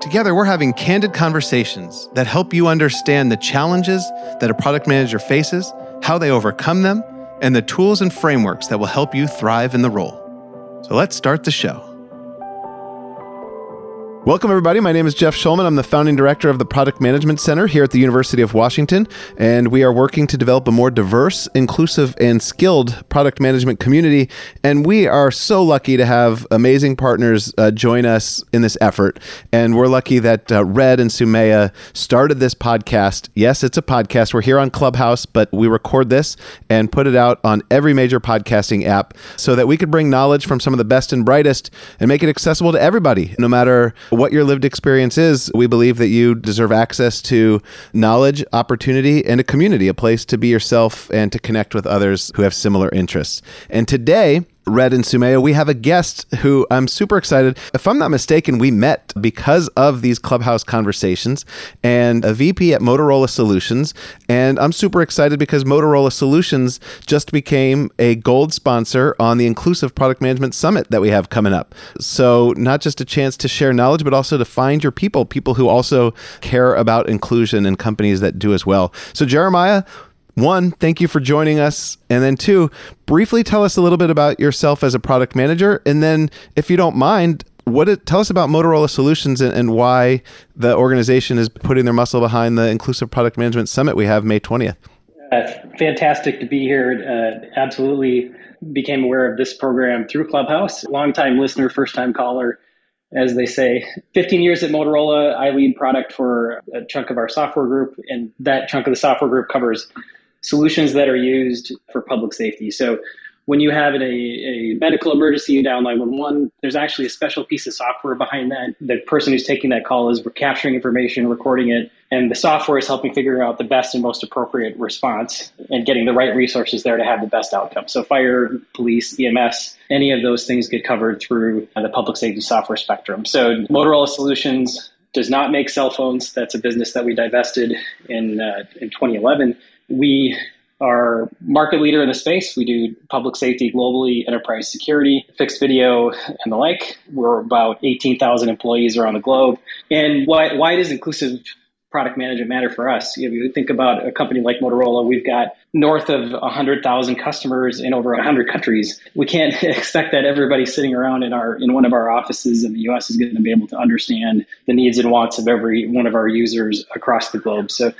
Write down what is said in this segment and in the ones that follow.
Together, we're having candid conversations that help you understand the challenges that a product manager faces, how they overcome them, and the tools and frameworks that will help you thrive in the role. So let's start the show. Welcome, everybody. My name is Jeff Shulman. I'm the founding director of the Product Management Center here at the University of Washington, and we are working to develop a more diverse, inclusive, and skilled product management community. And we are so lucky to have amazing partners uh, join us in this effort. And we're lucky that uh, Red and Soumeya started this podcast. Yes, it's a podcast. We're here on Clubhouse, but we record this and put it out on every major podcasting app so that we could bring knowledge from some of the best and brightest and make it accessible to everybody, no matter what your lived experience is, we believe that you deserve access to knowledge, opportunity, and a community, a place to be yourself and to connect with others who have similar interests. And today, Red and Soumeya, we have a guest who I'm super excited. If I'm not mistaken, we met because of these Clubhouse conversations and a VP at Motorola Solutions. And I'm super excited because Motorola Solutions just became a gold sponsor on the Inclusive Product Management Summit that we have coming up. So, not just a chance to share knowledge, but also to find your people, people who also care about inclusion and companies that do as well. So, Jeremiah, one, thank you for joining us. And then two, briefly tell us a little bit about yourself as a product manager. And then, if you don't mind, what it, tell us about Motorola Solutions and, and, why the organization is putting their muscle behind the Inclusive Product Management Summit we have May 20th. Uh, fantastic to be here. Uh, absolutely became aware of this program through Clubhouse. Longtime listener, first time caller, as they say. 15 years at Motorola, I lead product for a chunk of our software group, and that chunk of the software group covers solutions that are used for public safety. So when you have a, a medical emergency, you dial 911, there's actually a special piece of software behind that. The person who's taking that call is capturing information, recording it, and the software is helping figure out the best and most appropriate response and getting the right resources there to have the best outcome. So fire, police, EMS, any of those things get covered through the public safety software spectrum. So Motorola Solutions does not make cell phones. That's a business that we divested in uh, in 2011 we are market leader in the space. We do public safety globally, enterprise security, fixed video, and the like. We're about 18,000 employees around the globe. And why, why does inclusive product management matter for us? If you think about a company like Motorola, we've got north of 100,000 customers in over 100 countries. We can't expect that everybody sitting around in our in one of our offices in the US is going to be able to understand the needs and wants of every one of our users across the globe. So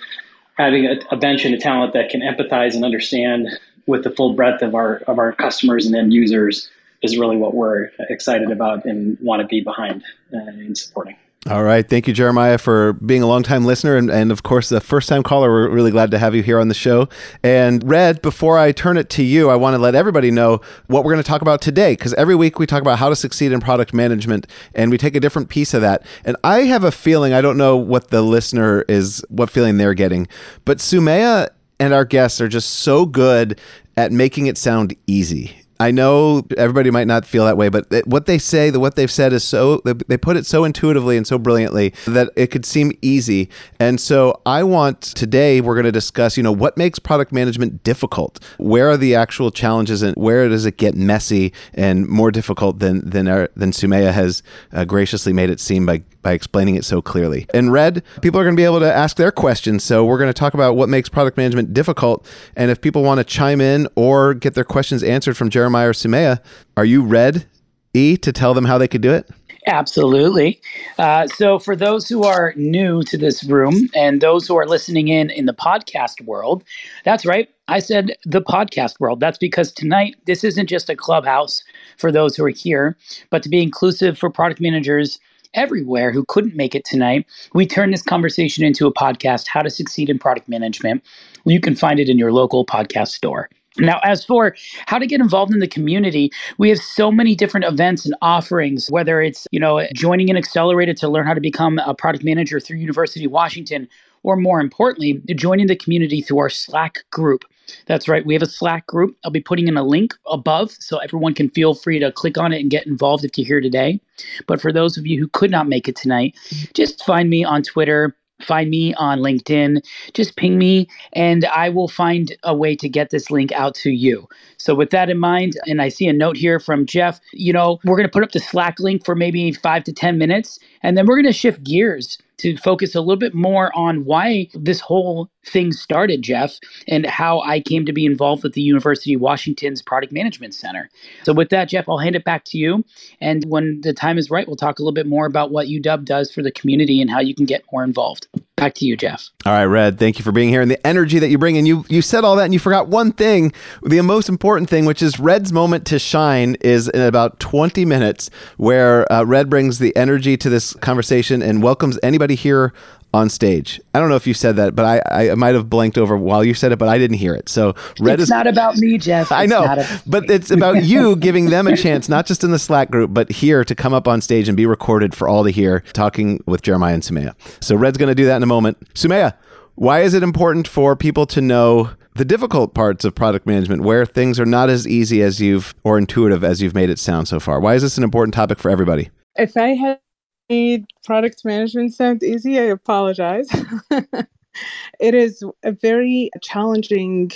having a, a bench and a talent that can empathize and understand with the full breadth of our of our customers and end users is really what we're excited about and want to be behind uh, and supporting. All right. Thank you, Jeremiah, for being a longtime listener and, and, of course, the first time caller. We're really glad to have you here on the show. And, Red, before I turn it to you, I want to let everybody know what we're going to talk about today because every week we talk about how to succeed in product management and we take a different piece of that. And I have a feeling, I don't know what the listener is, what feeling they're getting, but Soumeya and our guests are just so good at making it sound easy I know everybody might not feel that way, but what they say, the what they've said is so they put it so intuitively and so brilliantly that it could seem easy. And so I want today we're going to discuss, you know, what makes product management difficult? Where are the actual challenges and where does it get messy and more difficult than than our, than Soumeya has uh, graciously made it seem by by explaining it so clearly. In red, people are going to be able to ask their questions. So we're going to talk about what makes product management difficult. And if people want to chime in or get their questions answered from Jeremiah or Soumeya, are you red E to tell them how they could do it? Absolutely. Uh, so, for those who are new to this room and those who are listening in in the podcast world, that's right. I said the podcast world. That's because tonight, this isn't just a clubhouse for those who are here, but to be inclusive for product managers everywhere who couldn't make it tonight, we turned this conversation into a podcast, How to Succeed in Product Management. You can find it in your local podcast store. Now, as for how to get involved in the community, we have so many different events and offerings, whether it's, you know, joining an accelerator to learn how to become a product manager through University of Washington, or more importantly, joining the community through our Slack group. That's right. We have a Slack group. I'll be putting in a link above so everyone can feel free to click on it and get involved if you're here today. But for those of you who could not make it tonight, just find me on Twitter find me on LinkedIn. Just ping me and I will find a way to get this link out to you. So, with that in mind, and I see a note here from Jeff, you know, we're going to put up the Slack link for maybe five to 10 minutes, and then we're going to shift gears to focus a little bit more on why this whole thing started, Jeff, and how I came to be involved with the University of Washington's Product Management Center. So, with that, Jeff, I'll hand it back to you. And when the time is right, we'll talk a little bit more about what UW does for the community and how you can get more involved. Back to you, Jeff. All right, Red. Thank you for being here and the energy that you bring. And you you said all that, and you forgot one thing, the most important thing, which is Red's moment to shine, is in about 20 minutes, where uh, Red brings the energy to this conversation and welcomes anybody here on stage. I don't know if you said that, but I, I might have blanked over while you said it, but I didn't hear it. So Red it's is not about me, Jeff. It's I know, a- but it's about you giving them a chance, not just in the Slack group, but here to come up on stage and be recorded for all to hear, talking with Jeremiah and Soumeya. So Red's going to do that in a moment. Soumeya, why is it important for people to know the difficult parts of product management where things are not as easy as you've or intuitive as you've made it sound so far? Why is this an important topic for everybody? If I had made product management sound easy, I apologize. it is a very challenging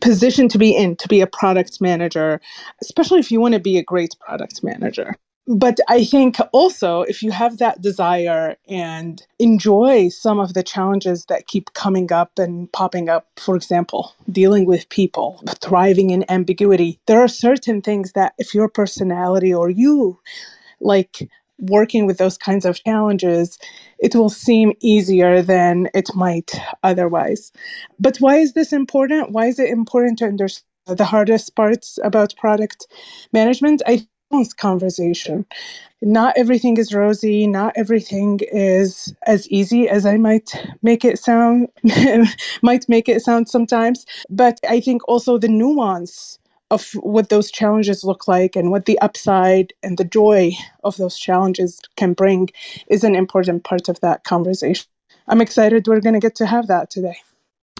position to be in to be a product manager, especially if you want to be a great product manager. But I think also if you have that desire and enjoy some of the challenges that keep coming up and popping up, for example, dealing with people, thriving in ambiguity, there are certain things that if your personality or you like working with those kinds of challenges, it will seem easier than it might otherwise. But why is this important? Why is it important to understand the hardest parts about product management? I conversation. Not everything is rosy, not everything is as easy as I might make it sound might make it sound sometimes. But I think also the nuance of what those challenges look like and what the upside and the joy of those challenges can bring is an important part of that conversation. I'm excited we're going to get to have that today.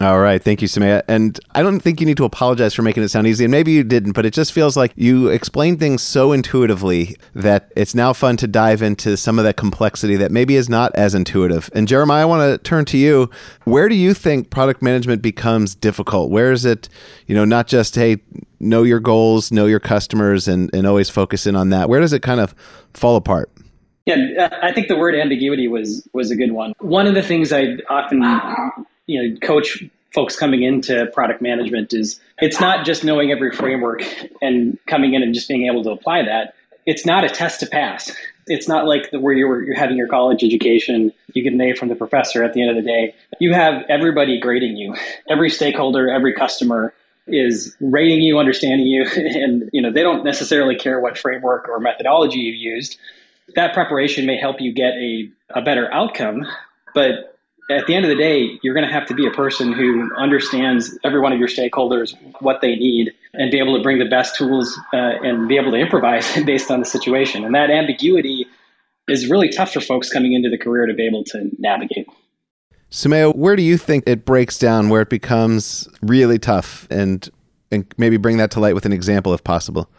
All right. Thank you, Soumeya. And I don't think you need to apologize for making it sound easy. And maybe you didn't, but it just feels like you explain things so intuitively that it's now fun to dive into some of that complexity that maybe is not as intuitive. And Jeremiah, I want to turn to you. Where do you think product management becomes difficult? Where is it, you know, not just, hey, know your goals, know your customers, and, and always focus in on that? Where does it kind of fall apart? Yeah, I think the word ambiguity was was a good one. One of the things I often you know coach folks coming into product management is it's not just knowing every framework and coming in and just being able to apply that. It's not a test to pass. It's not like the, where you're, you're having your college education, you get an A from the professor at the end of the day. You have everybody grading you. Every stakeholder, every customer is rating you, understanding you, and you know they don't necessarily care what framework or methodology you've used. That preparation may help you get a, a better outcome, but at the end of the day, you're going to have to be a person who understands every one of your stakeholders, what they need, and be able to bring the best tools uh, and be able to improvise based on the situation. And that ambiguity is really tough for folks coming into the career to be able to navigate. Soumeya, where do you think it breaks down where it becomes really tough and and maybe bring that to light with an example if possible?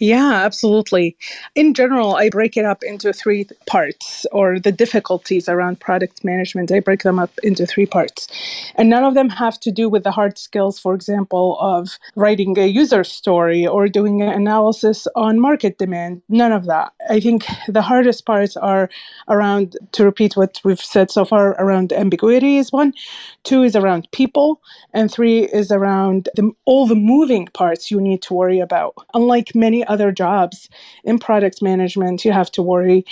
Yeah, absolutely. In general, I break it up into three parts, or the difficulties around product management, I break them up into three parts. And none of them have to do with the hard skills, for example, of writing a user story or doing an analysis on market demand. None of that. I think the hardest parts are around, to repeat what we've said so far, around ambiguity is one, two is around people, and three is around the, all the moving parts you need to worry about. Unlike many other jobs in product management, you have to worry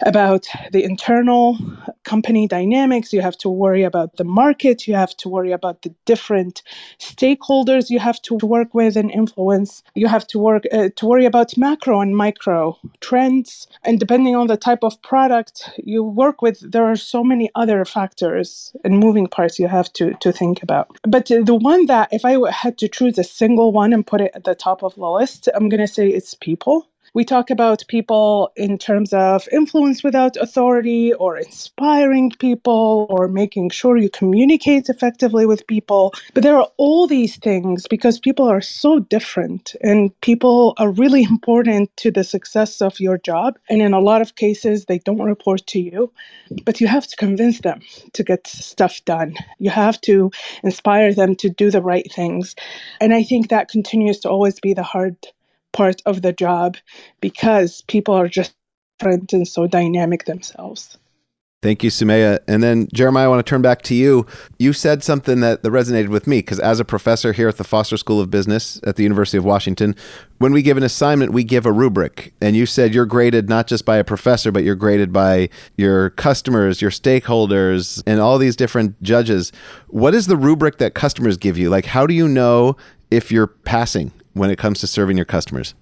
about the internal company dynamics, you have to worry about the market, you have to worry about the different stakeholders you have to work with and influence. You have to work uh, to worry about macro and micro trends, and depending on the type of product you work with, there are so many other factors and moving parts you have to to think about. But the one that if I had to choose a single one and put it at the top of the list, I'm going to say it's people we talk about people in terms of influence without authority or inspiring people or making sure you communicate effectively with people. But there are all these things because people are so different and people are really important to the success of your job. And in a lot of cases, they don't report to you, but you have to convince them to get stuff done. You have to inspire them to do the right things. And I think that continues to always be the hard part of the job because people are just different and so dynamic themselves. Thank you, Soumeya. And then, Jeremiah, I want to turn back to you. You said something that, that resonated with me because, as a professor here at the Foster School of Business at the University of Washington, when we give an assignment, we give a rubric. And you said you're graded not just by a professor, but you're graded by your customers, your stakeholders, and all these different judges. What is the rubric that customers give you? Like, how do you know if you're passing when it comes to serving your customers?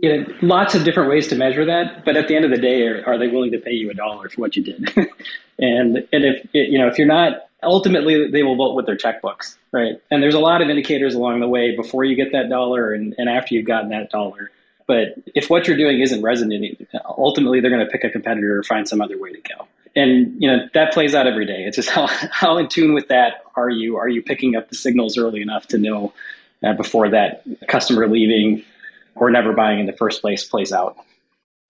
You know, lots of different ways to measure that, but at the end of the day, are, are they willing to pay you a dollar for what you did? and and if you know if you're not, ultimately they will vote with their checkbooks, right? And there's a lot of indicators along the way before you get that dollar and, and after you've gotten that dollar. But if what you're doing isn't resonating, ultimately they're going to pick a competitor or find some other way to go. And you know that plays out every day. It's just how how in tune with that are you? Are you picking up the signals early enough to know uh, before that customer leaving or never buying in the first place plays out.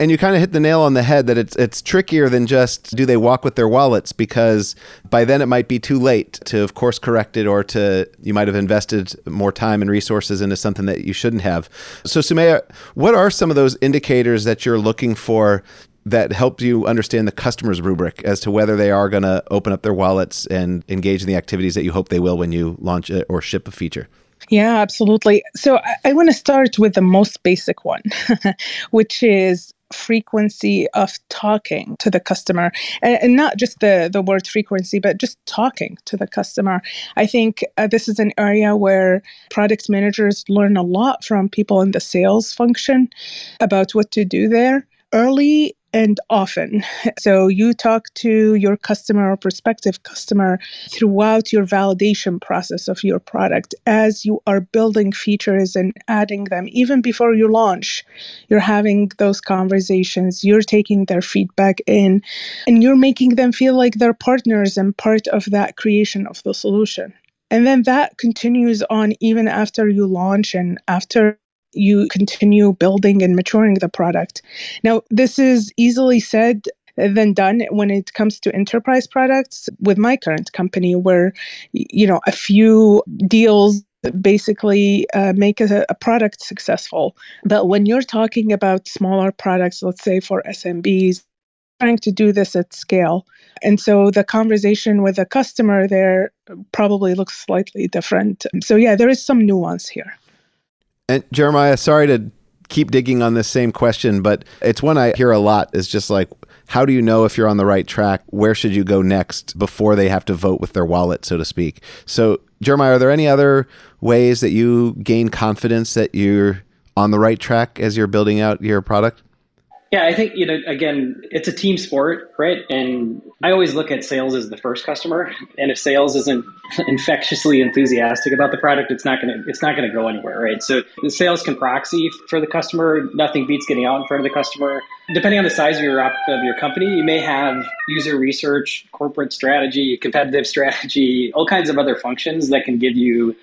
And you kind of hit the nail on the head that it's it's trickier than just do they walk with their wallets because by then it might be too late to of course correct it or to you might have invested more time and resources into something that you shouldn't have. So Soumeya, what are some of those indicators that you're looking for that help you understand the customer's rubric as to whether they are going to open up their wallets and engage in the activities that you hope they will when you launch or ship a feature? Yeah, absolutely. So I, I want to start with the most basic one, which is frequency of talking to the customer. And, and, not just the the word frequency but just talking to the customer. I think uh, this is an area where product managers learn a lot from people in the sales function about what to do there. Early and often. So you talk to your customer or prospective customer throughout your validation process of your product as you are building features and adding them. Even before you launch, you're having those conversations, you're taking their feedback in, and you're making them feel like they're partners and part of that creation of the solution. And then that continues on even after you launch and after you continue building and maturing the product. Now, this is easily said than done when it comes to enterprise products. With my current company where you know a few deals basically uh, make a, a, product successful. But when you're talking about smaller products let's say for smbs trying to do this at scale. And so the conversation with the customer there probably looks slightly different. So yeah there is some nuance here and Jeremiah, sorry to keep digging on this same question, but it's one I hear a lot is just like, how do you know if you're on the right track? Where should you go next before they have to vote with their wallet, so to speak? So, Jeremiah, are there any other ways that you gain confidence that you're on the right track as you're building out your product? Yeah, I think you know. Again, it's a team sport, right? And I always look at sales as the first customer. And if sales isn't infectiously enthusiastic about the product, it's not gonna it's not gonna go anywhere, right? So the sales can proxy for the customer. Nothing beats getting out in front of the customer. Depending on the size of your of your company, you may have user research, corporate strategy, competitive strategy, all kinds of other functions that can give you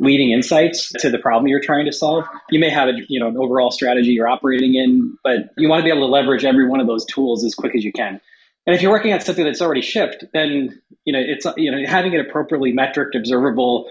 leading insights to the problem you're trying to solve. You may have a, you know an overall strategy you're operating in, but you want to be able to leverage every one of those tools as quick as you can. And if you're working on something that's already shipped, then you know it's you know having it appropriately metriced, observable,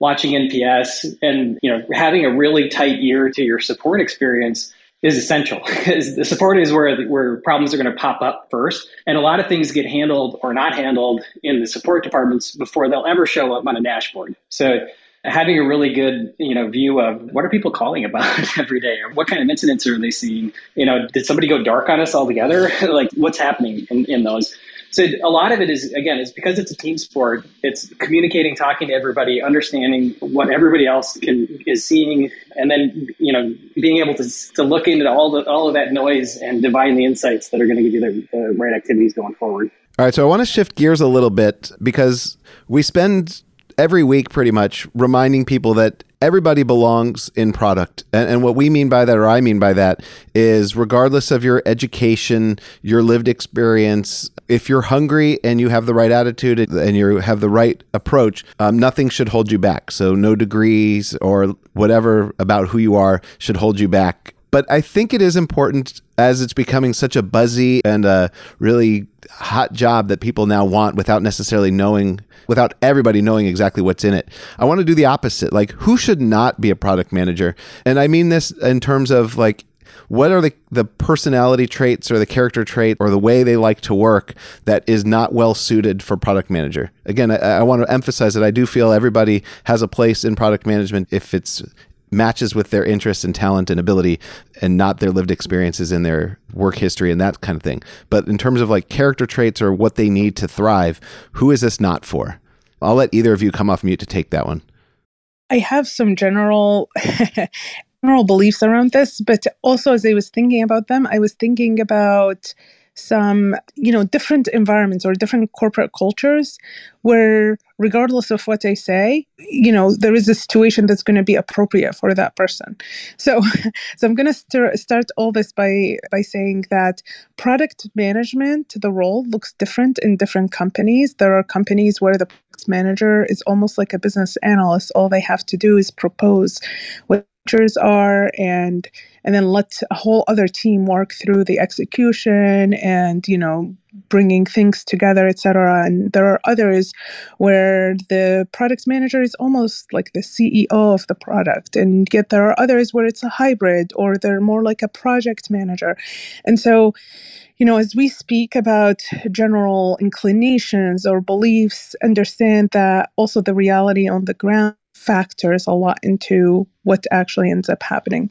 watching NPS, and you know having a really tight ear to your support experience is essential because the support is where where problems are going to pop up first, and a lot of things get handled or not handled in the support departments before they'll ever show up on a dashboard. So having a really good you know view of what are people calling about every day? Or what kind of incidents are they seeing? You know did somebody go dark on us altogether? Like what's happening in, in those? So a lot of it is again is because it's a team sport. It's communicating talking to everybody understanding what everybody else can is seeing and then you know being able to, to look into all the all of that noise and divine the insights that are going to give you the, the right activities going forward. All right so i want to shift gears a little bit because we spend every week pretty much reminding people that everybody belongs in product. And, and, what we mean by that, or I mean by that, is regardless of your education, your lived experience, if you're hungry and you have the right attitude and you have the right approach, um, nothing should hold you back. So, no degrees or whatever about who you are should hold you back. But I think it is important as it's becoming such a buzzy and a really hot job that people now want without necessarily knowing without everybody knowing exactly what's in it. I want to do the opposite. Like who should not be a product manager? And I mean this in terms of like what are the, the personality traits or the character trait or the way they like to work that is not well suited for product manager again I, I, want to emphasize that i do feel everybody has a place in product management if it's matches with their interests and talent and ability and not their lived experiences in their work history and that kind of thing. But in terms of like character traits or what they need to thrive, who is this not for? I'll let either of you come off mute to take that one. I have some general general beliefs around this, but also as I was thinking about them, I was thinking about some you know different environments or different corporate cultures where regardless of what they say you know there is a situation that's going to be appropriate for that person. So so i'm going to st- start all this by by saying that product management the role looks different in different companies. There are companies where the product manager is almost like a business analyst. All they have to do is propose what are and and then let a whole other team work through the execution and you know bringing things together etc and there are others where the product manager is almost like the ceo of the product and yet there are others where it's a hybrid or they're more like a project manager. And so you know, as we speak about general inclinations or beliefs, understand that also the reality on the ground factors a lot into what actually ends up happening.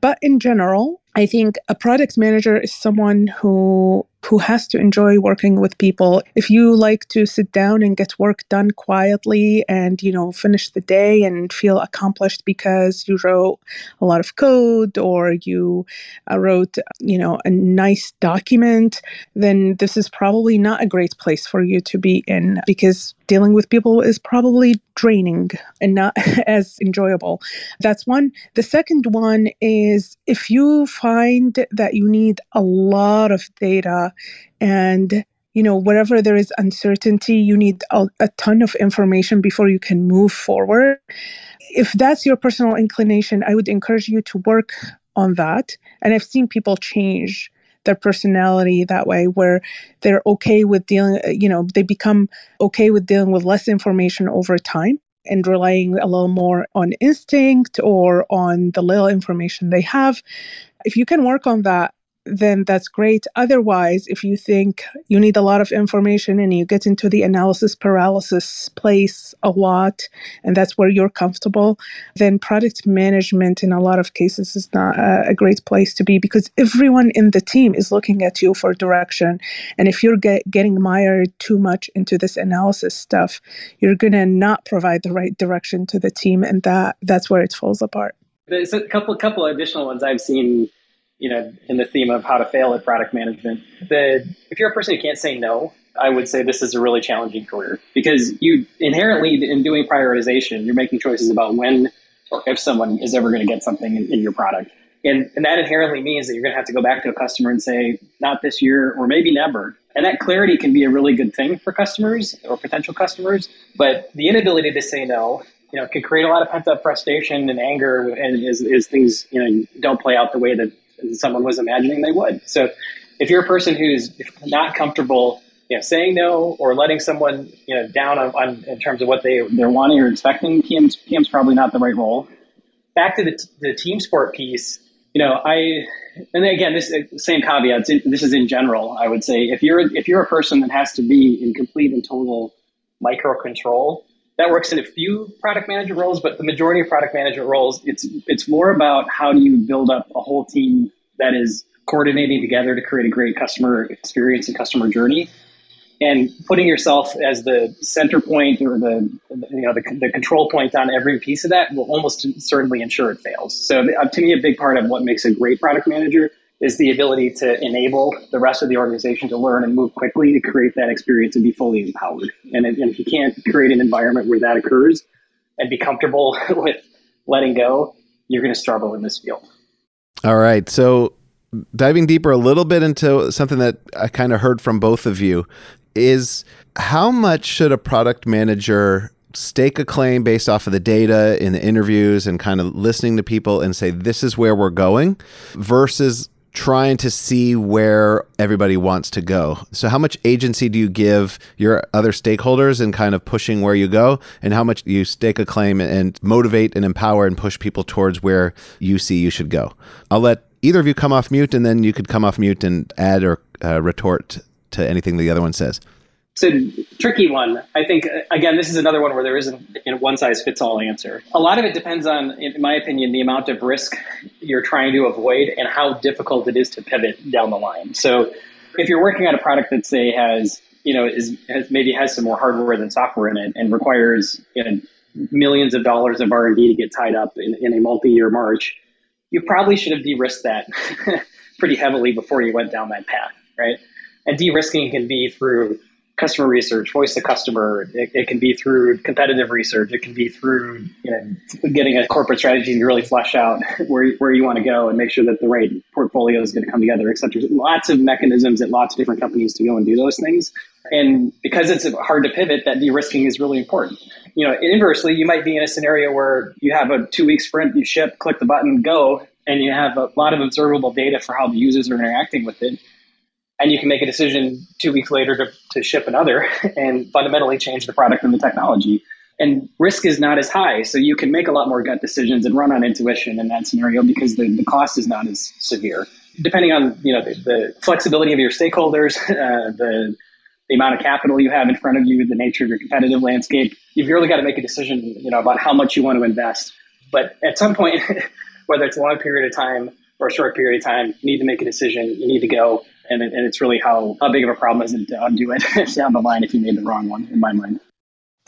But in general, I think a product manager is someone who who has to enjoy working with people. If you like to sit down and get work done quietly and you know finish the day and feel accomplished because you wrote a lot of code or you uh, wrote you know a nice document, then this is probably not a great place for you to be in because dealing with people is probably draining and not as enjoyable. That's one. The second one is if you find that you need a lot of data and you know wherever there is uncertainty you need a, a ton of information before you can move forward. If that's your personal inclination i would encourage you to work on that. And i've seen people change their personality that way where they're okay with dealing uh, you know they become okay with dealing with less information over time and relying a little more on instinct or on the little information they have. If you can work on that then that's great. Otherwise, if you think you need a lot of information and you get into the analysis paralysis place a lot, and that's where you're comfortable, then product management in a lot of cases is not a, great place to be because everyone in the team is looking at you for direction. And if you're get, getting mired too much into this analysis stuff, you're going to not provide the right direction to the team, and that that's where it falls apart. There's a couple couple additional ones I've seen you know, in the theme of how to fail at product management. The if you're a person who can't say no, I would say this is a really challenging career because you inherently in doing prioritization, you're making choices about when or if someone is ever going to get something in, in your product. And, and that inherently means that you're going to have to go back to a customer and say, not this year or maybe never. And that clarity can be a really good thing for customers or potential customers. But the inability to say no you know, can create a lot of pent up frustration and anger, and as, as things you know don't play out the way that someone was imagining they would. So if you're a person who's not comfortable, you know, saying no or letting someone, you know, down on, on in terms of what they they're wanting or expecting, PM's, PM's probably not the right role. Back to the, the team sport piece, you know, I and again, this same caveat. This is in general. I would say if you're if you're a person that has to be in complete and total micro control, that works in a few product manager roles, but the majority of product management roles, it's it's more about how do you build up a whole team that is coordinating together to create a great customer experience and customer journey, and putting yourself as the center point or the you know the, the control point on every piece of that will almost certainly ensure it fails. So uh, to me, a big part of what makes a great product manager is the ability to enable the rest of the organization to learn and move quickly to create that experience and be fully empowered. And, and if you can't create an environment where that occurs and be comfortable with letting go, you're going to struggle in this field. All right. So, diving deeper a little bit into something that I kind of heard from both of you is how much should a product manager stake a claim based off of the data in the interviews and kind of listening to people and say this is where we're going versus trying to see where everybody wants to go. So how much agency do you give your other stakeholders in kind of pushing where you go and how much do you stake a claim and motivate and empower and push people towards where you see you should go. I'll let either of you come off mute and then you could come off mute and add or uh, retort to anything the other one says. It's a tricky one. I think, uh, again, this is another one where there isn't a one size fits all answer. A lot of it depends on, in my opinion, the amount of risk you're trying to avoid and how difficult it is to pivot down the line. So, if you're working on a product that, say, has, you know, is has, maybe has some more hardware than software in it and requires you know, millions of dollars of R&D to get tied up in, in a multi-year march, you probably should have de-risked that pretty heavily before you went down that path, right? And de-risking can be through customer research, voice the customer. It, it, can be through competitive research. It can be through you know, getting a corporate strategy to really flesh out where, where you want to go and make sure that the right portfolio is going to come together, et cetera. Lots of mechanisms at lots of different companies to go and do those things. And because it's hard to pivot, that de-risking is really important. You know, inversely, you might be in a scenario where you have a two-week sprint, you ship, click the button, go, and you have a lot of observable data for how the users are interacting with it and you can make a decision two weeks later to, to ship another and fundamentally change the product and the technology. And risk is not as high so you can make a lot more gut decisions and run on intuition in that scenario because the, the cost is not as severe. Depending on you know the, the flexibility of your stakeholders uh, the the amount of capital you have in front of you the nature of your competitive landscape you've really got to make a decision you know about how much you want to invest. But at some point whether it's a long period of time or a short period of time you need to make a decision you need to go and, it, and it's really how, how big of a problem is it to undo it down the line if you made the wrong one, in my mind.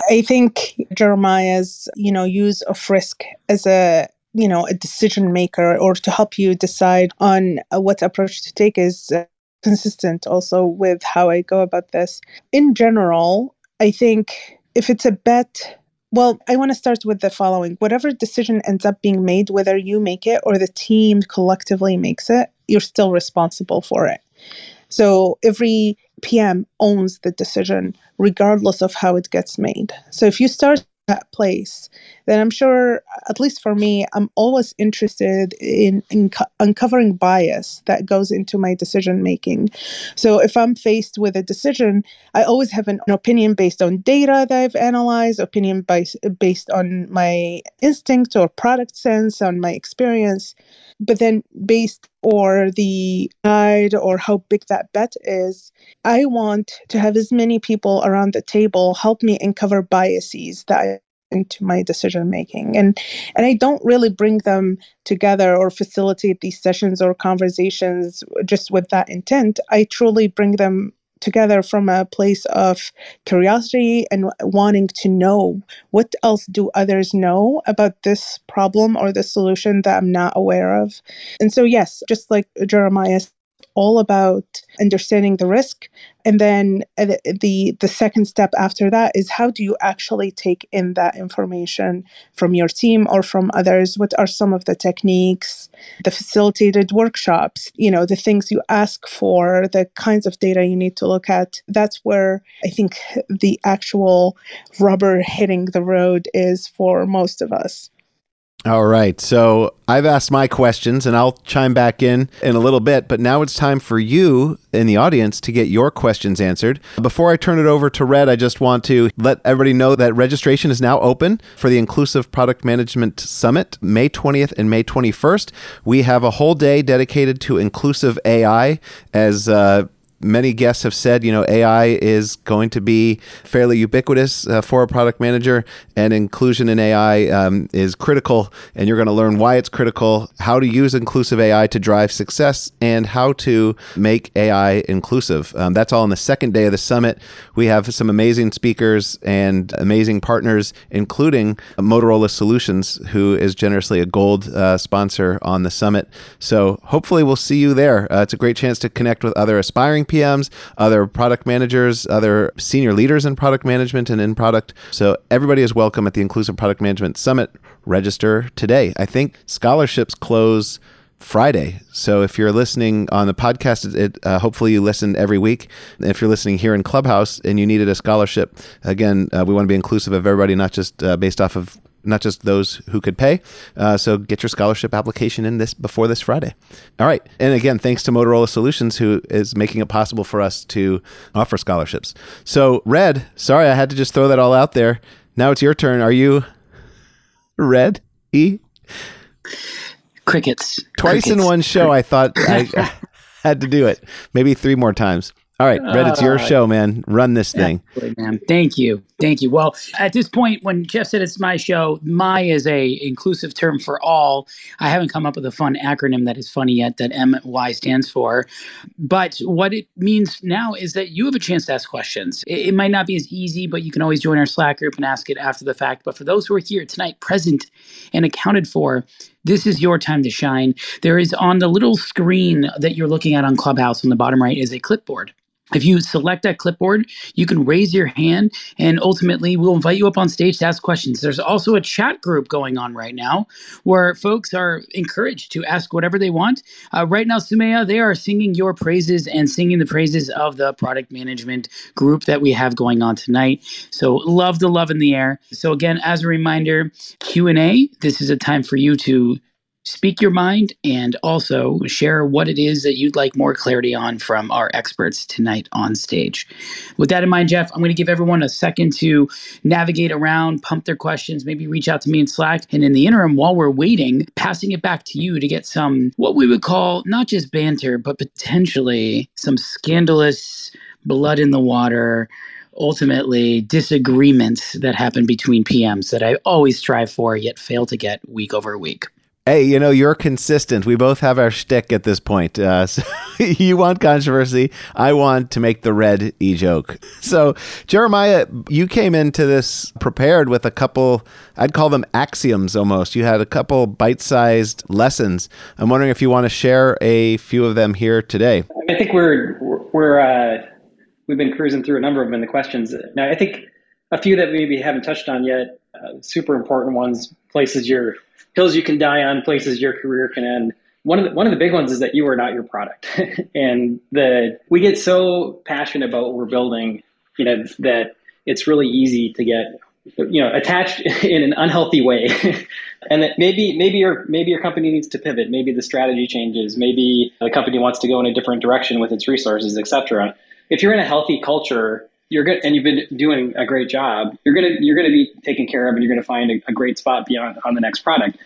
I think Jeremiah's, you know, use of risk as a you know a decision maker or to help you decide on uh, what approach to take is uh, consistent also with how I go about this. In general, I think if it's a bet well, I want to start with the following. Whatever decision ends up being made, whether you make it or the team collectively makes it, you're still responsible for it. So every PM owns the decision, regardless of how it gets made. So if you start that place, then I'm sure, at least for me, I'm always interested in, in co- uncovering bias that goes into my decision making. So if I'm faced with a decision, I always have an, an opinion based on data that I've analyzed, opinion based, based on my instinct or product sense, on my experience, but then based or the guide or how big that bet is, I want to have as many people around the table help me uncover biases that I into my decision making and and I don't really bring them together or facilitate these sessions or conversations just with that intent. I truly bring them together from a place of curiosity and wanting to know what else do others know about this problem or the solution that I'm not aware of. And so, yes, just like Jeremiah all about understanding the risk. And then uh, the the second step after that is how do you actually take in that information from your team or from others? What are some of the techniques the facilitated workshops you know the things you ask for the kinds of data you need to look at? That's where i think the actual rubber hitting the road is for most of us all right. So I've asked my questions and I'll chime back in in a little bit, but now it's time for you in the audience to get your questions answered. Before I turn it over to Red, I just want to let everybody know that registration is now open for the Inclusive Product Management Summit, May 20th and May 21st. We have a whole day dedicated to inclusive AI as uh, many guests have said, you know, AI is going to be fairly ubiquitous uh, for a product manager, and inclusion in AI um, is critical. And you're going to learn why it's critical, how to use inclusive AI to drive success, and how to make AI inclusive. Um, that's all on the second day of the summit. We have some amazing speakers and amazing partners, including Motorola Solutions, who is generously a gold uh, sponsor on the summit. So hopefully, we'll see you there. Uh, it's a great chance to connect with other aspiring PMs, other product managers, other senior leaders in product management and in product. So everybody is welcome at the Inclusive Product Management Summit. Register today. I think scholarships close Friday. So if you're listening on the podcast, it, uh, hopefully you listen every week. If you're listening here in Clubhouse and you needed a scholarship, again, uh, we want to be inclusive of everybody, not just uh, based off of not just those who could pay. Uh, so get your scholarship application in this before this Friday. All right. And again, thanks to Motorola Solutions, who is making it possible for us to offer scholarships. So, Red, sorry, I had to just throw that all out there. Now it's your turn. Are you red? E? Crickets. Twice Crickets. in one show, I thought I had to do it. Maybe three more times. All right, Red, it's your show, man. Run this thing. Absolutely, man. Thank you. Thank you. Well, at this point, when Jeff said it's my show, my is a inclusive term for all. I haven't come up with a fun acronym that is funny yet that MY stands for. But what it means now is that you have a chance to ask questions. It, it might not be as easy, but you can always join our Slack group and ask it after the fact. But for those who are here tonight, present and accounted for, this is your time to shine. There is on the little screen that you're looking at on Clubhouse on the bottom right is a clipboard. If you select that clipboard, you can raise your hand and ultimately we'll invite you up on stage to ask questions. There's also a chat group going on right now where folks are encouraged to ask whatever they want. Uh, right now, Soumeya, they are singing your praises and singing the praises of the product management group that we have going on tonight. So love the love in the air. So again, as a reminder, Q&A, this is a time for you to speak your mind and also share what it is that you'd like more clarity on from our experts tonight on stage. With that in mind, Jeff, I'm going to give everyone a second to navigate around, pump their questions, maybe reach out to me in Slack. And in the interim, while we're waiting, passing it back to you to get some what we would call not just banter, but potentially some scandalous blood in the water ultimately disagreements that happen between PMs that I always strive for yet fail to get week over week. Hey, you know, you're consistent. We both have our shtick at this point. Uh, so you want controversy. I want to make the red e joke. So, Jeremiah, you came into this prepared with a couple, I'd call them axioms almost. You had a couple bite sized lessons. I'm wondering if you want to share a few of them here today. I think we're we're uh, we've been cruising through a number of them in the questions. Now, I think a few that maybe haven't touched on yet, uh, super important ones, places your hills you can die on, places your career can end. One of the, one of the big ones is that you are not your product, and the we get so passionate about what we're building, you know, that it's really easy to get you know attached in an unhealthy way. And that maybe maybe your maybe your company needs to pivot. Maybe the strategy changes. Maybe the company wants to go in a different direction with its resources etc if you're in a healthy culture you're good and you've been doing a great job you're gonna you're gonna be taken care of and you're gonna find a, a great spot beyond on the next product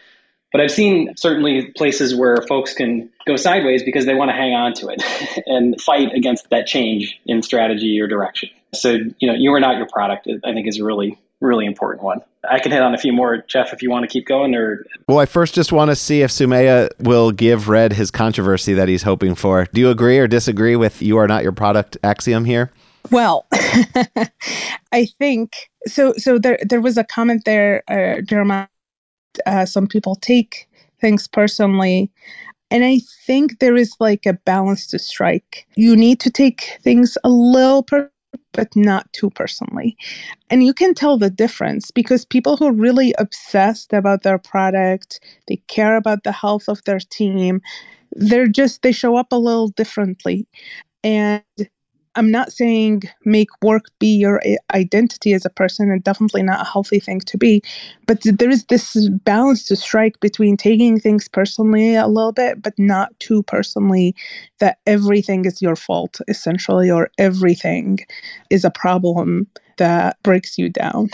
but I've seen certainly places where folks can go sideways because they want to hang on to it and fight against that change in strategy or direction. So, you know, you are not your product, I think is a really, really important one. I can hit on a few more, Jeff, if you want to keep going or Well, I first just want to see if Soumeya will give Red his controversy that he's hoping for. Do you agree or disagree with you are not your product axiom here? Well, I think so. So there, there was a comment there, uh, Jeremiah. Uh, some people take things personally, and I think there is like a balance to strike. You need to take things a little but not too personally, and you can tell the difference because people who are really obsessed about their product, they care about the health of their team. They're just they show up a little differently, and I'm not saying make work be your identity as a person, and definitely not a healthy thing to be. But there is this balance to strike between taking things personally a little bit, but not too personally that everything is your fault, essentially, or everything is a problem that breaks you down.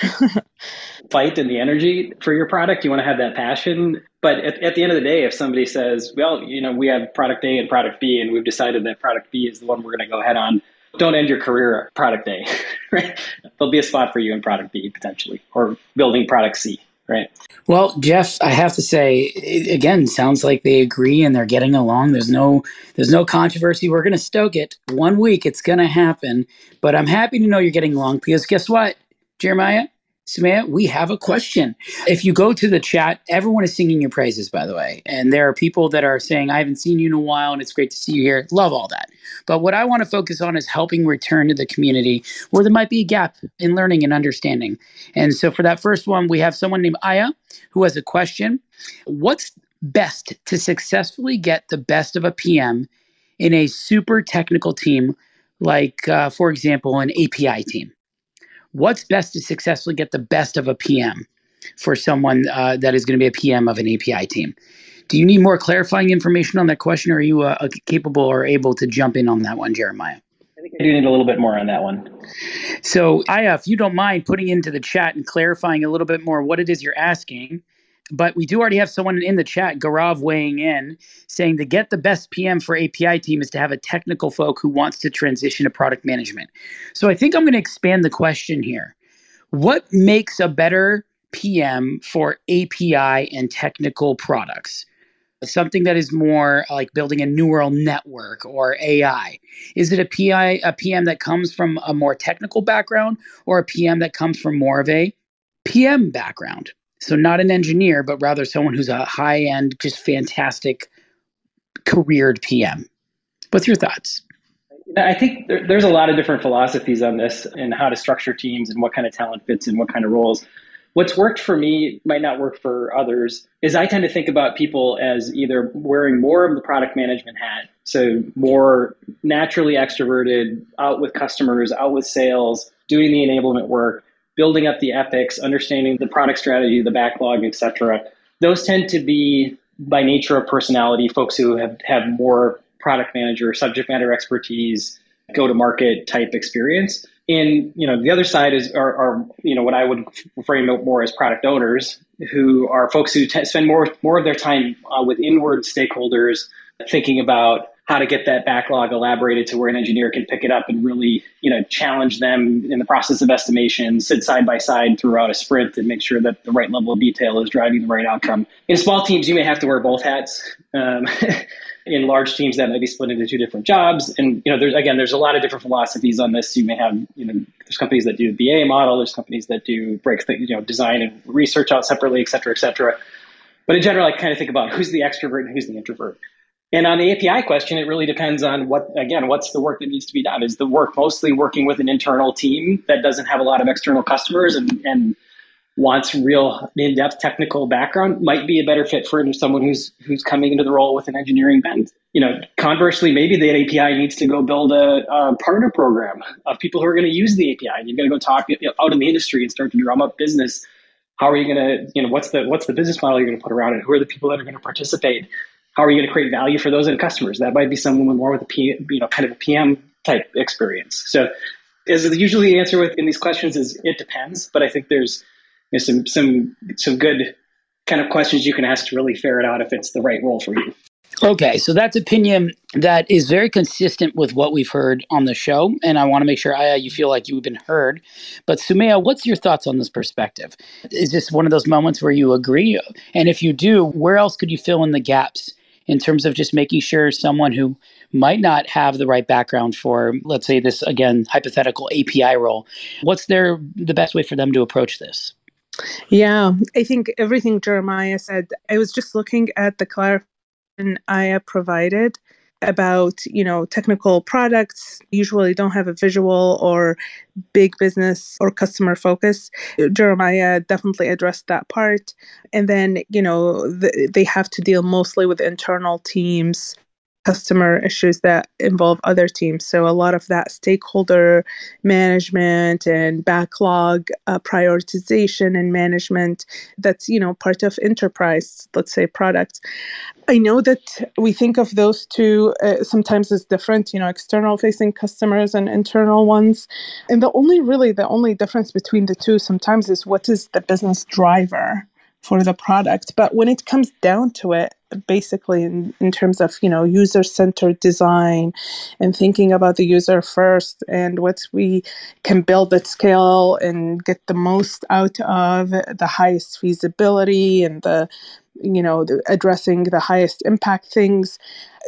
fight and the energy for your product. You want to have that passion. But at, at the end of the day, if somebody says, well, you know, we have product A and product B, and we've decided that product B is the one we're going to go ahead on, don't end your career at product A, right? There'll be a spot for you in product B potentially, or building product C, right? Well, Jeff, I have to say, it, again, sounds like they agree and they're getting along. There's no, there's no controversy. We're going to stoke it. One week, it's going to happen. But I'm happy to know you're getting along because guess what, Jeremiah? Soumeya, we have a question. If you go to the chat, everyone is singing your praises, by the way. And there are people that are saying, I haven't seen you in a while and it's great to see you here. Love all that. But what I want to focus on is helping return to the community where there might be a gap in learning and understanding. And so for that first one, we have someone named Aya who has a question. What's best to successfully get the best of a PM in a super technical team, like, uh, for example, an API team? What's best to successfully get the best of a PM for someone uh, that is going to be a PM of an API team? Do you need more clarifying information on that question, or are you uh, capable or able to jump in on that one, Jeremiah? I think I do need a little bit more on that one. So, Aya, if you don't mind putting into the chat and clarifying a little bit more what it is you're asking, but we do already have someone in the chat, Gaurav, weighing in, saying to get the best PM for API team is to have a technical folk who wants to transition to product management. So I think I'm going to expand the question here. What makes a better PM for API and technical products? Something that is more like building a neural network or AI. Is it a PI, a PM that comes from a more technical background or a PM that comes from more of a PM background? So, not an engineer, but rather someone who's a high end, just fantastic careered PM. What's your thoughts? I think there, there's a lot of different philosophies on this and how to structure teams and what kind of talent fits in what kind of roles. What's worked for me might not work for others is I tend to think about people as either wearing more of the product management hat, so more naturally extroverted, out with customers, out with sales, doing the enablement work, building up the ethics, understanding the product strategy, the backlog, etc. Those tend to be by nature of personality folks who have have more product manager, subject matter expertise, go to market type experience. And you know the other side is are, are you know what I would frame more as product owners, who are folks who t- spend more more of their time uh, with inward stakeholders, thinking about how to get that backlog elaborated to where an engineer can pick it up and really, you know, challenge them in the process of estimation, sit side by side throughout a sprint and make sure that the right level of detail is driving the right outcome. In small teams, you may have to wear both hats. Um, in large teams, that might be split into two different jobs. And you know, there's again, there's a lot of different philosophies on this. You may have, you know, there's companies that do the BA model, there's companies that do break, you know, design and research out separately, et cetera, et cetera. But in general, I kind of think about who's the extrovert and who's the introvert. And on the API question, it really depends on what, again, what's the work that needs to be done? Is the work mostly working with an internal team that doesn't have a lot of external customers and, and wants real in-depth technical background might be a better fit for someone who's who's coming into the role with an engineering bent. You know, conversely, maybe that API needs to go build a, a partner program of people who are going to use the API. And You're going to go talk out in the industry and start to drum up business. How are you going to, you know, what's the what's the business model you're going to put around it? Who are the people that are going to participate? How are you going to create value for those end customers? That might be someone more with a P, you know, kind of a PM type experience. So, is usually the answer with in these questions is it depends, but I think there's you know, some some some good kind of questions you can ask to really ferret out if it's the right role for you. Okay, so that's opinion that is very consistent with what we've heard on the show, and I want to make sure Aya, you feel like you've been heard. But Soumeya, what's your thoughts on this perspective? Is this one of those moments where you agree? And if you do, where else could you fill in the gaps in terms of just making sure someone who might not have the right background for, let's say, this again hypothetical API role, what's their the best way for them to approach this? Yeah, I think everything Jeremiah said. I was just looking at the clarification Aya provided about you know technical products. Usually don't have a visual or big business or customer focus. Jeremiah definitely addressed that part. And then you know the, they have to deal mostly with internal teams customer issues that involve other teams. So a lot of that stakeholder management and backlog uh, prioritization and management that's you know part of enterprise, let's say products. I know that we think of those two uh, sometimes as different, you know, external facing customers and internal ones. And the only really the only difference between the two sometimes is what is the business driver for the product. But when it comes down to it, basically in, in terms of you know user centered design and thinking about the user first and what we can build at scale and get the most out of the highest feasibility and the you know the, addressing the highest impact things.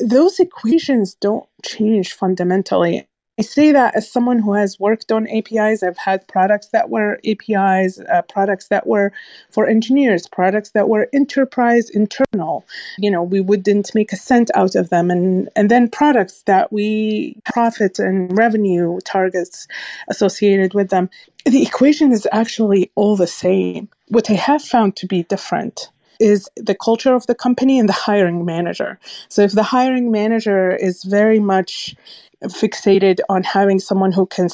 Those equations don't change fundamentally I say that as someone who has worked on APIs. I've had products that were APIs, uh, products that were for engineers, products that were enterprise internal. You know, we wouldn't make a cent out of them, and and then products that we profit and revenue targets associated with them. The equation is actually all the same. What I have found to be different is the culture of the company and the hiring manager. So if the hiring manager is very much fixated on having someone who can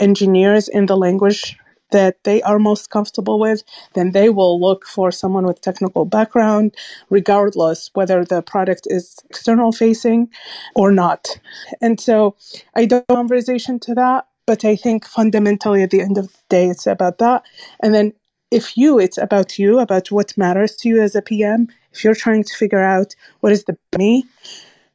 engineers in the language that they are most comfortable with, then they will look for someone with technical background, regardless whether the product is external facing or not. And so I don't conversation to that, but I think fundamentally at the end of the day, it's about that. And then if you, it's about you, about what matters to you as a PM. If you're trying to figure out what is the me,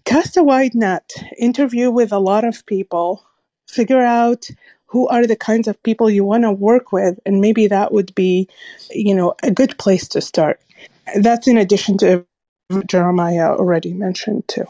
cast a wide net, interview with a lot of people, figure out who are the kinds of people you want to work with, and maybe that would be, you know, a good place to start. That's in addition to Jeremiah already mentioned too.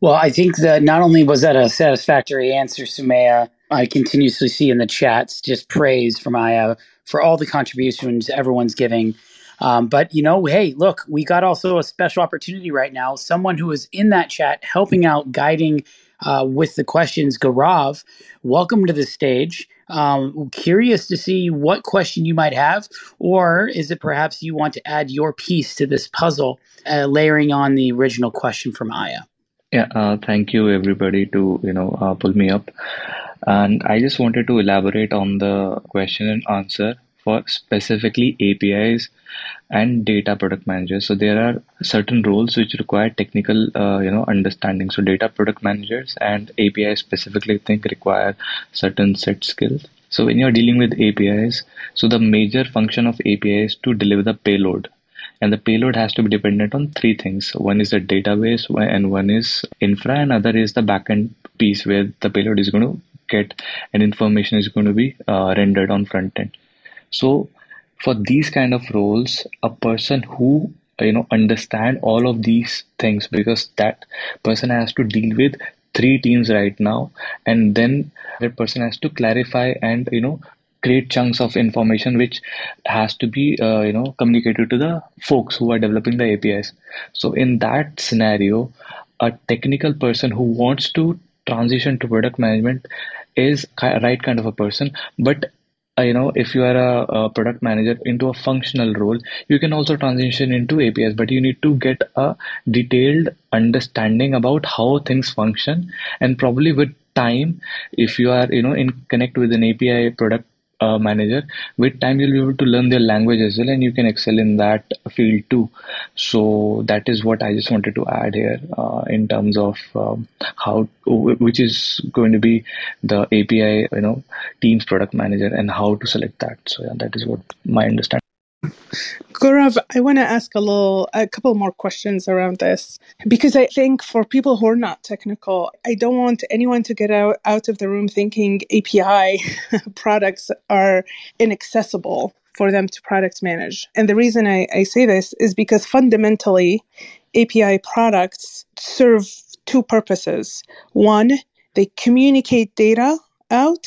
Well, I think that not only was that a satisfactory answer, Soumeya, I continuously see in the chats just praise from Aya for all the contributions everyone's giving um, but you know, hey, look, we got also a special opportunity right now. Someone who is in that chat helping out, guiding uh, with the questions. Gaurav, welcome to the stage. Um, curious to see what question you might have, or is it perhaps you want to add your piece to this puzzle, uh, layering on the original question from Aya? Yeah, uh, thank you everybody to you know uh, pull me up, and I just wanted to elaborate on the question and answer for specifically APIs and data product managers. So there are certain roles which require technical, uh, you know, understanding. So data product managers and APIs specifically think require certain set skills. So when you're dealing with APIs, so the major function of API is to deliver the payload. And the payload has to be dependent on three things. One is the database, and one is infra, and other is the backend piece where the payload is going to get and information is going to be uh, rendered on front end. So for these kind of roles, a person who you know understand all of these things because that person has to deal with three teams right now and then that person has to clarify and you know create chunks of information which has to be uh, you know communicated to the folks who are developing the apis so in that scenario a technical person who wants to transition to product management is right kind of a person. But uh, you know if you are a, a, product manager into a functional role you can also transition into apis but you need to get a detailed understanding about how things function. And probably with time if you are you know in connect with an api product uh, manager with time you'll be able to learn their language as well and you can excel in that field too. So that is what i just wanted to add here uh, in terms of um, how which is going to be the api you know teams product manager and how to select that. So yeah that is what my understanding Gaurav, I want to ask a little, a couple more questions around this because I think for people who are not technical, I don't want anyone to get out, out of the room thinking API products are inaccessible for them to product manage. And the reason I, I say this is because fundamentally, API products serve two purposes. One, they communicate data out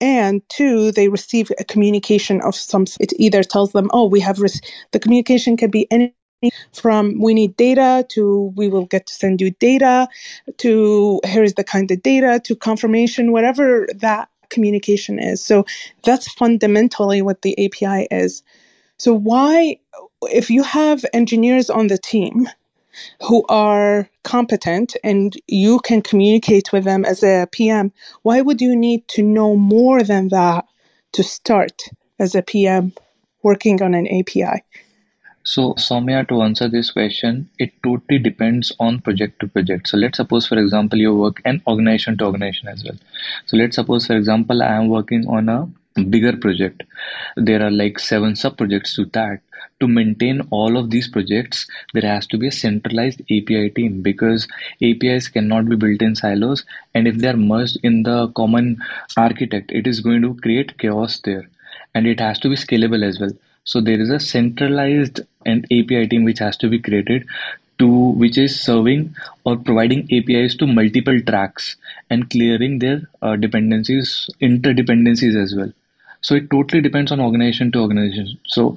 and two they receive a communication of some it either tells them oh we have re- the communication can be any from we need data to we will get to send you data to here is the kind of data to confirmation whatever that communication is. So that's fundamentally what the api is. So why if you have engineers on the team who are competent and you can communicate with them as a PM, why would you need to know more than that to start as a PM working on an API? So, Soumeya, to answer this question, it totally depends on project to project. So, let's suppose, for example, you work an organization to organization as well. So, let's suppose, for example, I am working on a bigger project. There are like seven sub projects to that. To maintain all of these projects, there has to be a centralized API team because APIs cannot be built in silos. And if they are merged in the common architect, it is going to create chaos there. And it has to be scalable as well. So there is a centralized and API team which has to be created to which is serving or providing APIs to multiple tracks and clearing their uh, dependencies, interdependencies as well. So it totally depends on organization to organization. So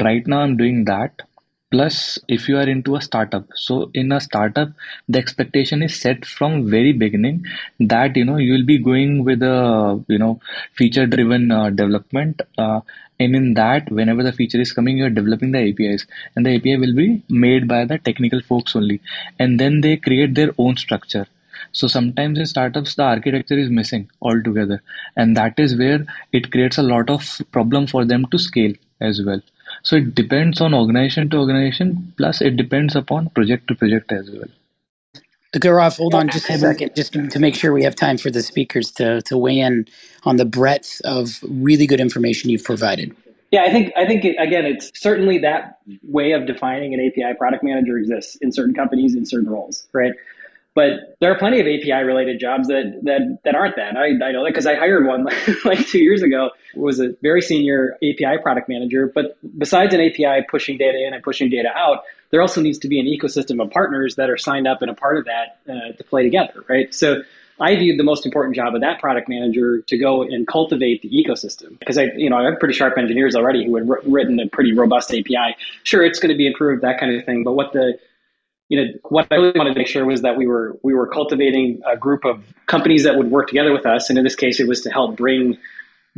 right now I'm doing that. Plus, if you are into a startup, so in a startup, the expectation is set from very beginning that you know you will be going with a you know feature driven uh, development. Uh, and in that, whenever the feature is coming, you're developing the APIs, and the API will be made by the technical folks only, and then they create their own structure. So sometimes in startups, the architecture is missing altogether, and that is where it creates a lot of problem for them to scale as well. So it depends on organization to organization, plus it depends upon project to project as well. Gaurav, hold on just a second, just to make sure we have time for the speakers to, to weigh in on the breadth of really good information you've provided. Yeah, I think I think it, again, it's certainly that way of defining an API product manager exists in certain companies in certain roles, right? But there are plenty of API related jobs that that that aren't that. I, I know that because I hired one like two years ago. It was a very senior API product manager. But besides an API pushing data in and pushing data out, there also needs to be an ecosystem of partners that are signed up and a part of that uh, to play together, right? So I viewed the most important job of that product manager to go and cultivate the ecosystem because I, you know, I have pretty sharp engineers already who had written a pretty robust API. Sure, it's going to be improved, that kind of thing. But what the, you know, what I really wanted to make sure was that we were we were cultivating a group of companies that would work together with us, and in this case, it was to help bring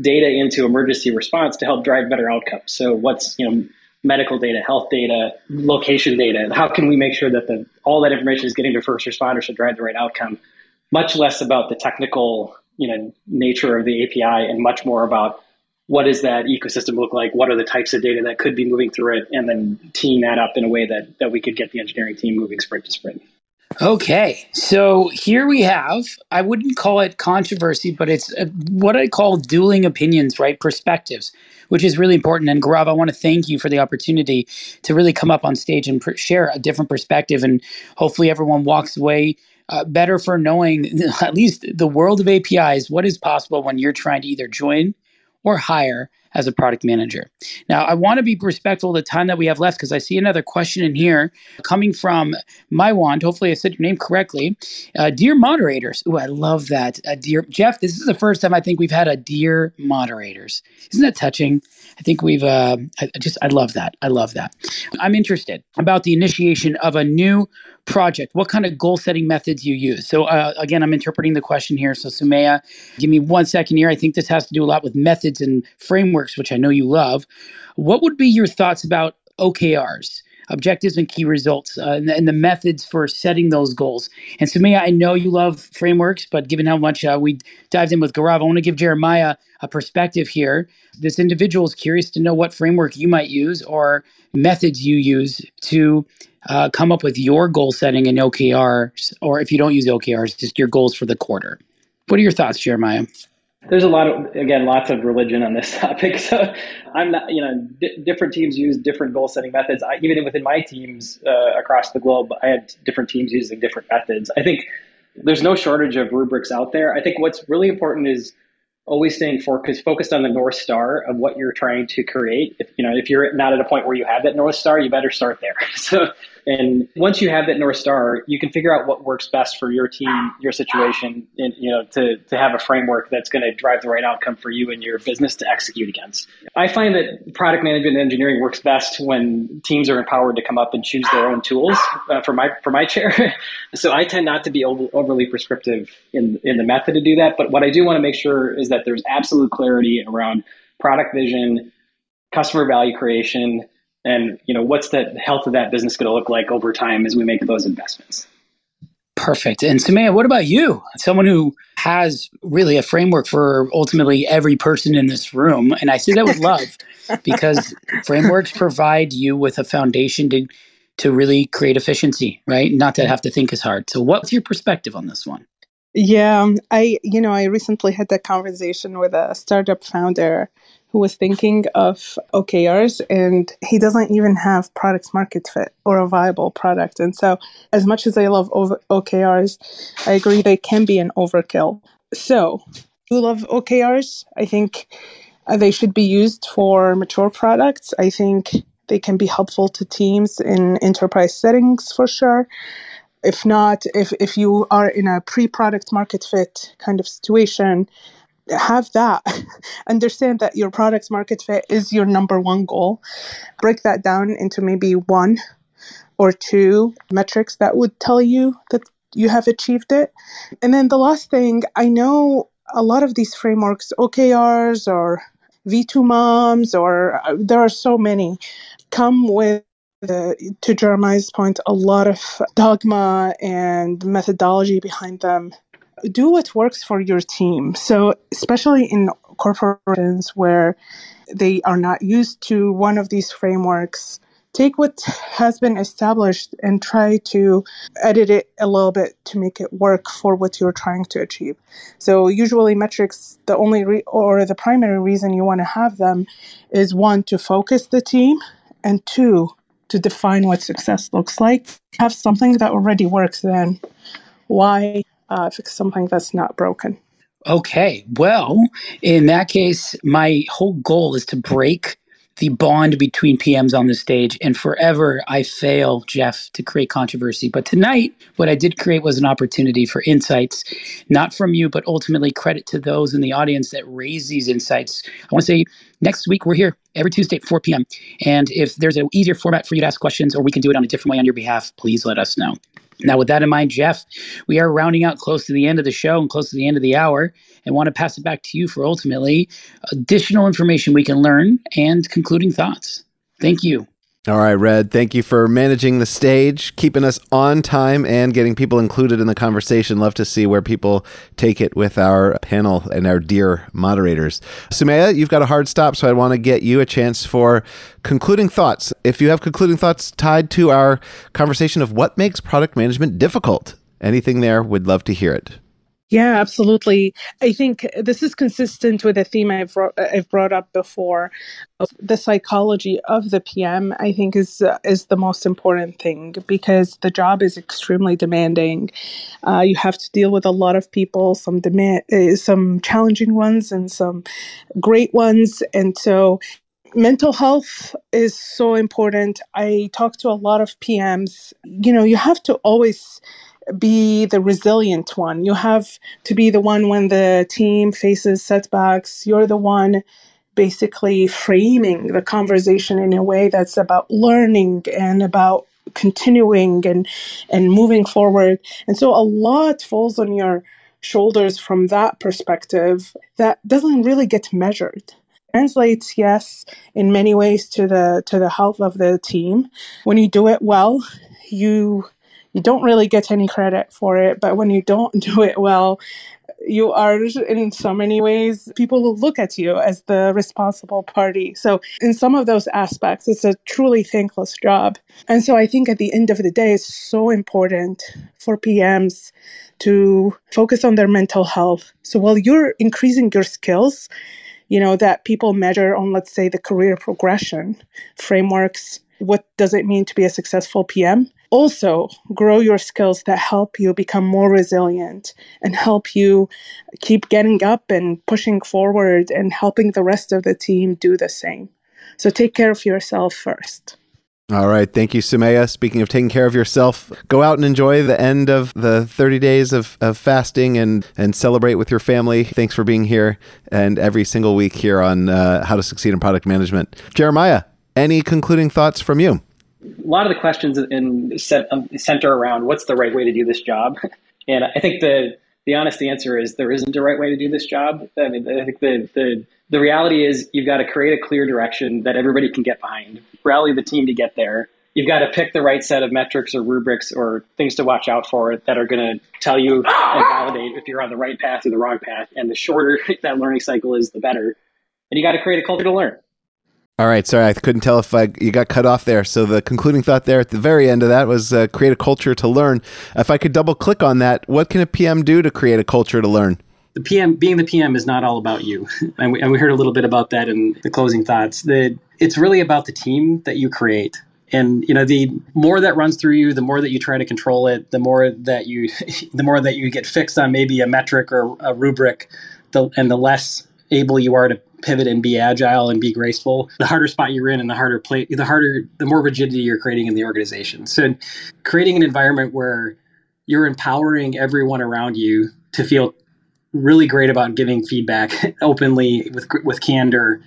data into emergency response to help drive better outcomes. So what's you know medical data, health data, location data. How can we make sure that the, all that information is getting to first responders to drive the right outcome? Much less about the technical, you know, nature of the API, and much more about what does that ecosystem look like? What are the types of data that could be moving through it, and then teeing that up in a way that that we could get the engineering team moving sprint to sprint. Okay, so here we have, I wouldn't call it controversy, but it's uh, what I call dueling opinions, right? Perspectives, which is really important. And Gaurav, I want to thank you for the opportunity to really come up on stage and share a different perspective. And hopefully, everyone walks away uh, better for knowing at least the world of APIs, what is possible when you're trying to either join or hire as a product manager. Now, I want to be respectful of the time that we have left because I see another question in here coming from Maiwand. Hopefully, I said your name correctly. Uh, dear moderators. Oh, I love that. Uh, dear Jeff, this is the first time I think we've had a dear moderators. Isn't that touching? I think we've, uh, I just, I love that. I love that. I'm interested about the initiation of a new project, what kind of goal setting methods you use. So, uh, again, I'm interpreting the question here. So, Soumeya, give me one second here. I think this has to do a lot with methods and frameworks, which I know you love. What would be your thoughts about OKRs? Objectives and key results uh, and, the, and, the, methods for setting those goals. And Soumeya, I know you love frameworks, but given how much uh, we dived in with Gaurav, I want to give Jeremiah a perspective here. This individual is curious to know what framework you might use or methods you use to uh, come up with your goal setting in OKRs, or if you don't use OKRs, just your goals for the quarter. What are your thoughts, Jeremiah? There's a lot of again, lots of religion on this topic. So I'm not, you know, different teams use different goal setting methods. I, even within my teams uh, across the globe, I had different teams using different methods. I think there's no shortage of rubrics out there. I think what's really important is always staying focused focused on the north star of what you're trying to create. If you know if you're not at a point where you have that north star, you better start there. So and once you have that north star, you can figure out what works best for your team, your situation, and you know to to have a framework that's going to drive the right outcome for you and your business to execute against. I find that product management and engineering works best when teams are empowered to come up and choose their own tools uh, for my for my chair. so I tend not to be overly prescriptive in in the method to do that, but what I do want to make sure is that there's absolute clarity around product vision, customer value creation and you know what's the health of that business going to look like over time as we make those investments? Perfect. And Soumeya, what about you? Someone who has really a framework for ultimately every person in this room and i say that with love because frameworks provide you with a foundation to to really create efficiency right? Not to have to think as hard. So what's your perspective on this one Yeah, I you know I recently had that conversation with a startup founder who was thinking of OKRs and he doesn't even have product market fit or a viable product. And so, as much as I love OKRs, I agree they can be an overkill. So, I love OKRs. I think uh, they should be used for mature products. I think they can be helpful to teams in enterprise settings for sure if not if, if you are in a pre-product market fit kind of situation have that. Understand that your product market fit is your number one goal. Break that down into maybe one or two metrics that would tell you that you have achieved it. And then the last thing i know a lot of these frameworks okrs or V2MOMs or uh, there are so many come with to Jeremiah's point, a lot of dogma and methodology behind them. Do what works for your team. So, especially in corporations where they are not used to one of these frameworks, take what has been established and try to edit it a little bit to make it work for what you're trying to achieve. So usually metrics, the only re- or the primary reason you want to have them is one to focus the team and two to define what success looks like. Have something that already works, then why uh, fix something that's not broken? Okay. Well, in that case, my whole goal is to break the bond between PMs on the stage. And forever, I fail, Jeff, to create controversy. But tonight, what I did create was an opportunity for insights, not from you, but ultimately credit to those in the audience that raise these insights. I want to say next week, we're here every Tuesday at 4 p.m. And if there's an easier format for you to ask questions or we can do it on a different way on your behalf, please let us know. Now, with that in mind, Jeff, we are rounding out close to the end of the show and close to the end of the hour and want to pass it back to you for ultimately additional information we can learn and concluding thoughts. Thank you. All right, Red, thank you for managing the stage, keeping us on time, and getting people included in the conversation. Love to see where people take it with our panel and our dear moderators. Soumeya, you've got a hard stop, so I want to get you a chance for concluding thoughts. If you have concluding thoughts tied to our conversation of what makes product management difficult, anything there, would love to hear it. Yeah, absolutely. I think this is consistent with a theme I've brought, I've brought up before. The psychology of the PM, I think, is uh, is the most important thing because the job is extremely demanding. Uh, you have to deal with a lot of people, some demand, uh, some challenging ones, and some great ones, and so mental health is so important. I talk to a lot of PMs. You know, you have to always be the resilient one. You have to be the one when the team faces setbacks. You're the one basically framing the conversation in a way that's about learning and about continuing and and moving forward. And so a lot falls on your shoulders from that perspective that doesn't really get measured translates yes in many ways to the to the health of the team when you do it well you you don't really get any credit for it, but when you don't do it well, you are in so many ways people will look at you as the responsible party. So in some of those aspects it's a truly thankless job. And so i think at the end of the day it's so important for pms to focus on their mental health. So while you're increasing your skills you know that people measure on let's say the career progression frameworks what does it mean to be a successful pm also grow your skills that help you become more resilient and help you keep getting up and pushing forward and helping the rest of the team do the same. So take care of yourself first. All right. Thank you, Soumeya. Speaking of taking care of yourself, go out and enjoy the end of the 30 days of, of fasting and, and celebrate with your family. Thanks for being here and every single week here on uh, How to Succeed in Product Management. Jeremiah, any concluding thoughts from you? A lot of the questions in um, center around what's the right way to do this job, and I think the the honest answer is there isn't a right way to do this job. I mean, I think the the the reality is you've got to create a clear direction that everybody can get behind, rally the team to get there. You've got to pick the right set of metrics or rubrics or things to watch out for that are going to tell you and validate if you're on the right path or the wrong path. And the shorter that learning cycle is, the better. And you got to create a culture to learn All right, sorry, I couldn't tell if I, you got cut off there. So the concluding thought there at the very end of that was uh, create a culture to learn. If I could double click on that, what can a PM do to create a culture to learn? The PM, being the PM, is not all about you, and we, and we heard a little bit about that in the closing thoughts. That it's really about the team that you create and you know the more that runs through you the more that you try to control it the more that you the more that you get fixed on maybe a metric or a rubric the, and the less able you are to pivot and be agile and be graceful the harder spot you're in and the harder play the harder the more rigidity you're creating in the organization. So creating an environment where you're empowering everyone around you to feel really great about giving feedback openly with with candor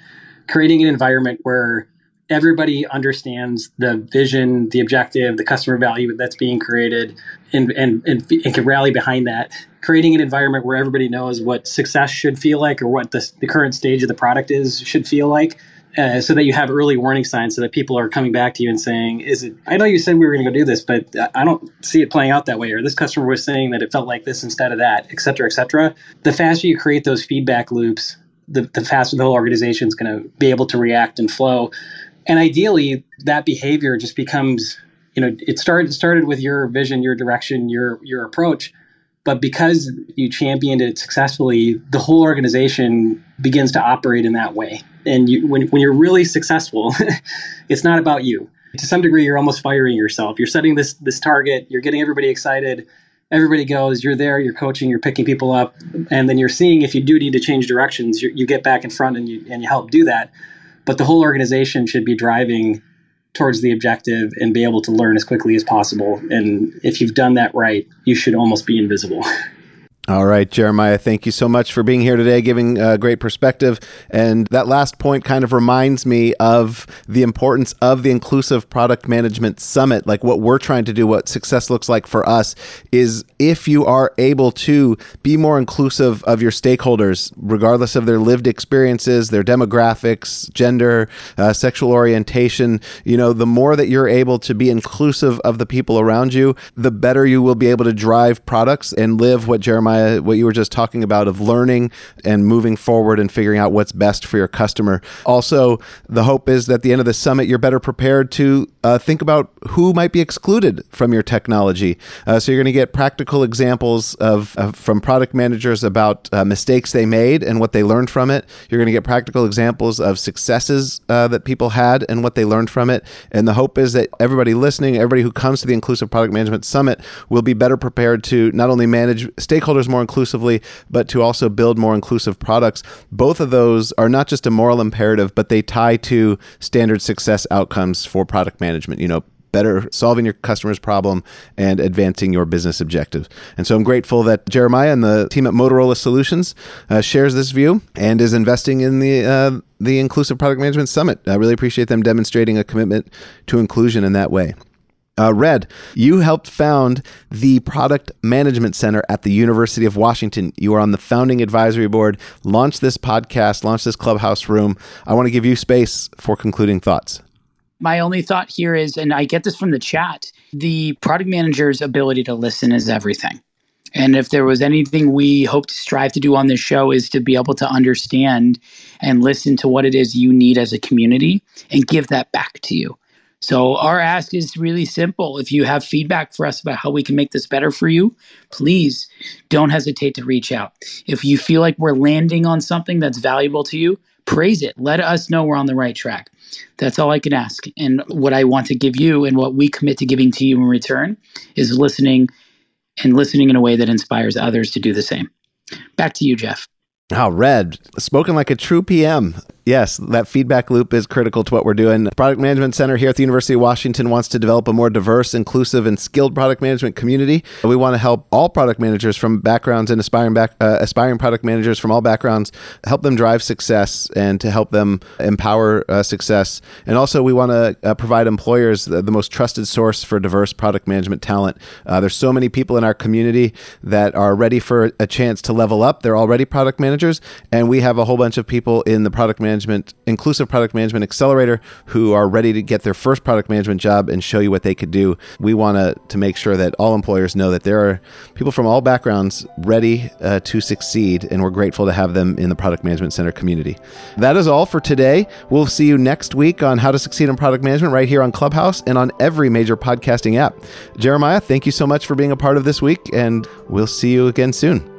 creating an environment where everybody understands the vision, the objective, the customer value that's being created, and, and, and, and, can rally behind that. Creating an environment where everybody knows what success should feel like or what the, the current stage of the product is should feel like. Uh, so that you have early warning signs so that people are coming back to you and saying, "Is it? I know you said we were going to go do this, but I don't see it playing out that way." Or this customer was saying that it felt like this instead of that, et cetera, et cetera. The faster you create those feedback loops, the, the faster the whole organization is going to be able to react and flow. And ideally, that behavior just becomes, you know, it started started with your vision, your direction, your your approach, but because you championed it successfully, the whole organization begins to operate in that way. And you, when when you're really successful, it's not about you. To some degree, you're almost firing yourself. You're setting this this target. You're getting everybody excited. Everybody goes. You're there. You're coaching. You're picking people up, and then you're seeing if you do need to change directions. You, you get back in front and you and you help do that but the whole organization should be driving towards the objective and be able to learn as quickly as possible. And if you've done that right, you should almost be invisible. All right, Jeremiah, thank you so much for being here today, giving a great perspective. And that last point kind of reminds me of the importance of the Inclusive Product Management Summit. Like what we're trying to do, what success looks like for us is if you are able to be more inclusive of your stakeholders, regardless of their lived experiences, their demographics, gender, uh, sexual orientation, you know, the more that you're able to be inclusive of the people around you, the better you will be able to drive products and live what Jeremiah Jeremiah, what you were just talking about of learning and moving forward and figuring out what's best for your customer. Also, the hope is that at the end of the summit, you're better prepared to uh, think about who might be excluded from your technology. Uh, so you're going to get practical examples of, from product managers about uh, mistakes they made and what they learned from it. You're going to get practical examples of successes uh, that people had and what they learned from it. And the hope is that everybody listening, everybody who comes to the Inclusive Product Management Summit, will be better prepared to not only manage more inclusively, but to also build more inclusive products. Both of those are not just a moral imperative, but they tie to standard success outcomes for product management. You know, better solving your customer's problem and advancing your business objectives. And so I'm grateful that Jeremiah and the team at Motorola Solutions uh, shares this view and is investing in the uh, the Inclusive Product Management Summit. I really appreciate them demonstrating a commitment to inclusion in that way. Uh, Red, you helped found the Product Management Center at the University of Washington. You are on the founding advisory board, launched this podcast, launched this clubhouse room. I want to give you space for concluding thoughts. My only thought here is, and I get this from the chat, the product manager's ability to listen is everything. And if there was anything we hope to strive to do on this show is to be able to understand and listen to what it is you need as a community and give that back to you. So our ask is really simple. If you have feedback for us about how we can make this better for you, please don't hesitate to reach out. If you feel like we're landing on something that's valuable to you, praise it. Let us know we're on the right track. That's all I can ask. And what I want to give you and what we commit to giving to you in return is listening and listening in a way that inspires others to do the same. Back to you, Jeff. Oh, Red, spoken like a true PM. Yes, that feedback loop is critical to what we're doing. Product Management Center here at the University of Washington wants to develop a more diverse, inclusive, and skilled product management community. We want to help all product managers from backgrounds and aspiring back, uh, aspiring product managers from all backgrounds help them drive success and to help them empower uh, success. And also, we want to uh, provide employers the, the, most trusted source for diverse product management talent. Uh, there's so many people in our community that are ready for a chance to level up. They're already product managers, and we have a whole bunch of people in the product management management, inclusive product management accelerator who are ready to get their first product management job and show you what they could do. We want to, make sure that all employers know that there are people from all backgrounds ready uh, to succeed, and we're grateful to have them in the Product Management Center community. That is all for today. We'll see you next week on how to succeed in product management right here on Clubhouse and on every major podcasting app. Jeremiah, thank you so much for being a part of this week, and we'll see you again soon.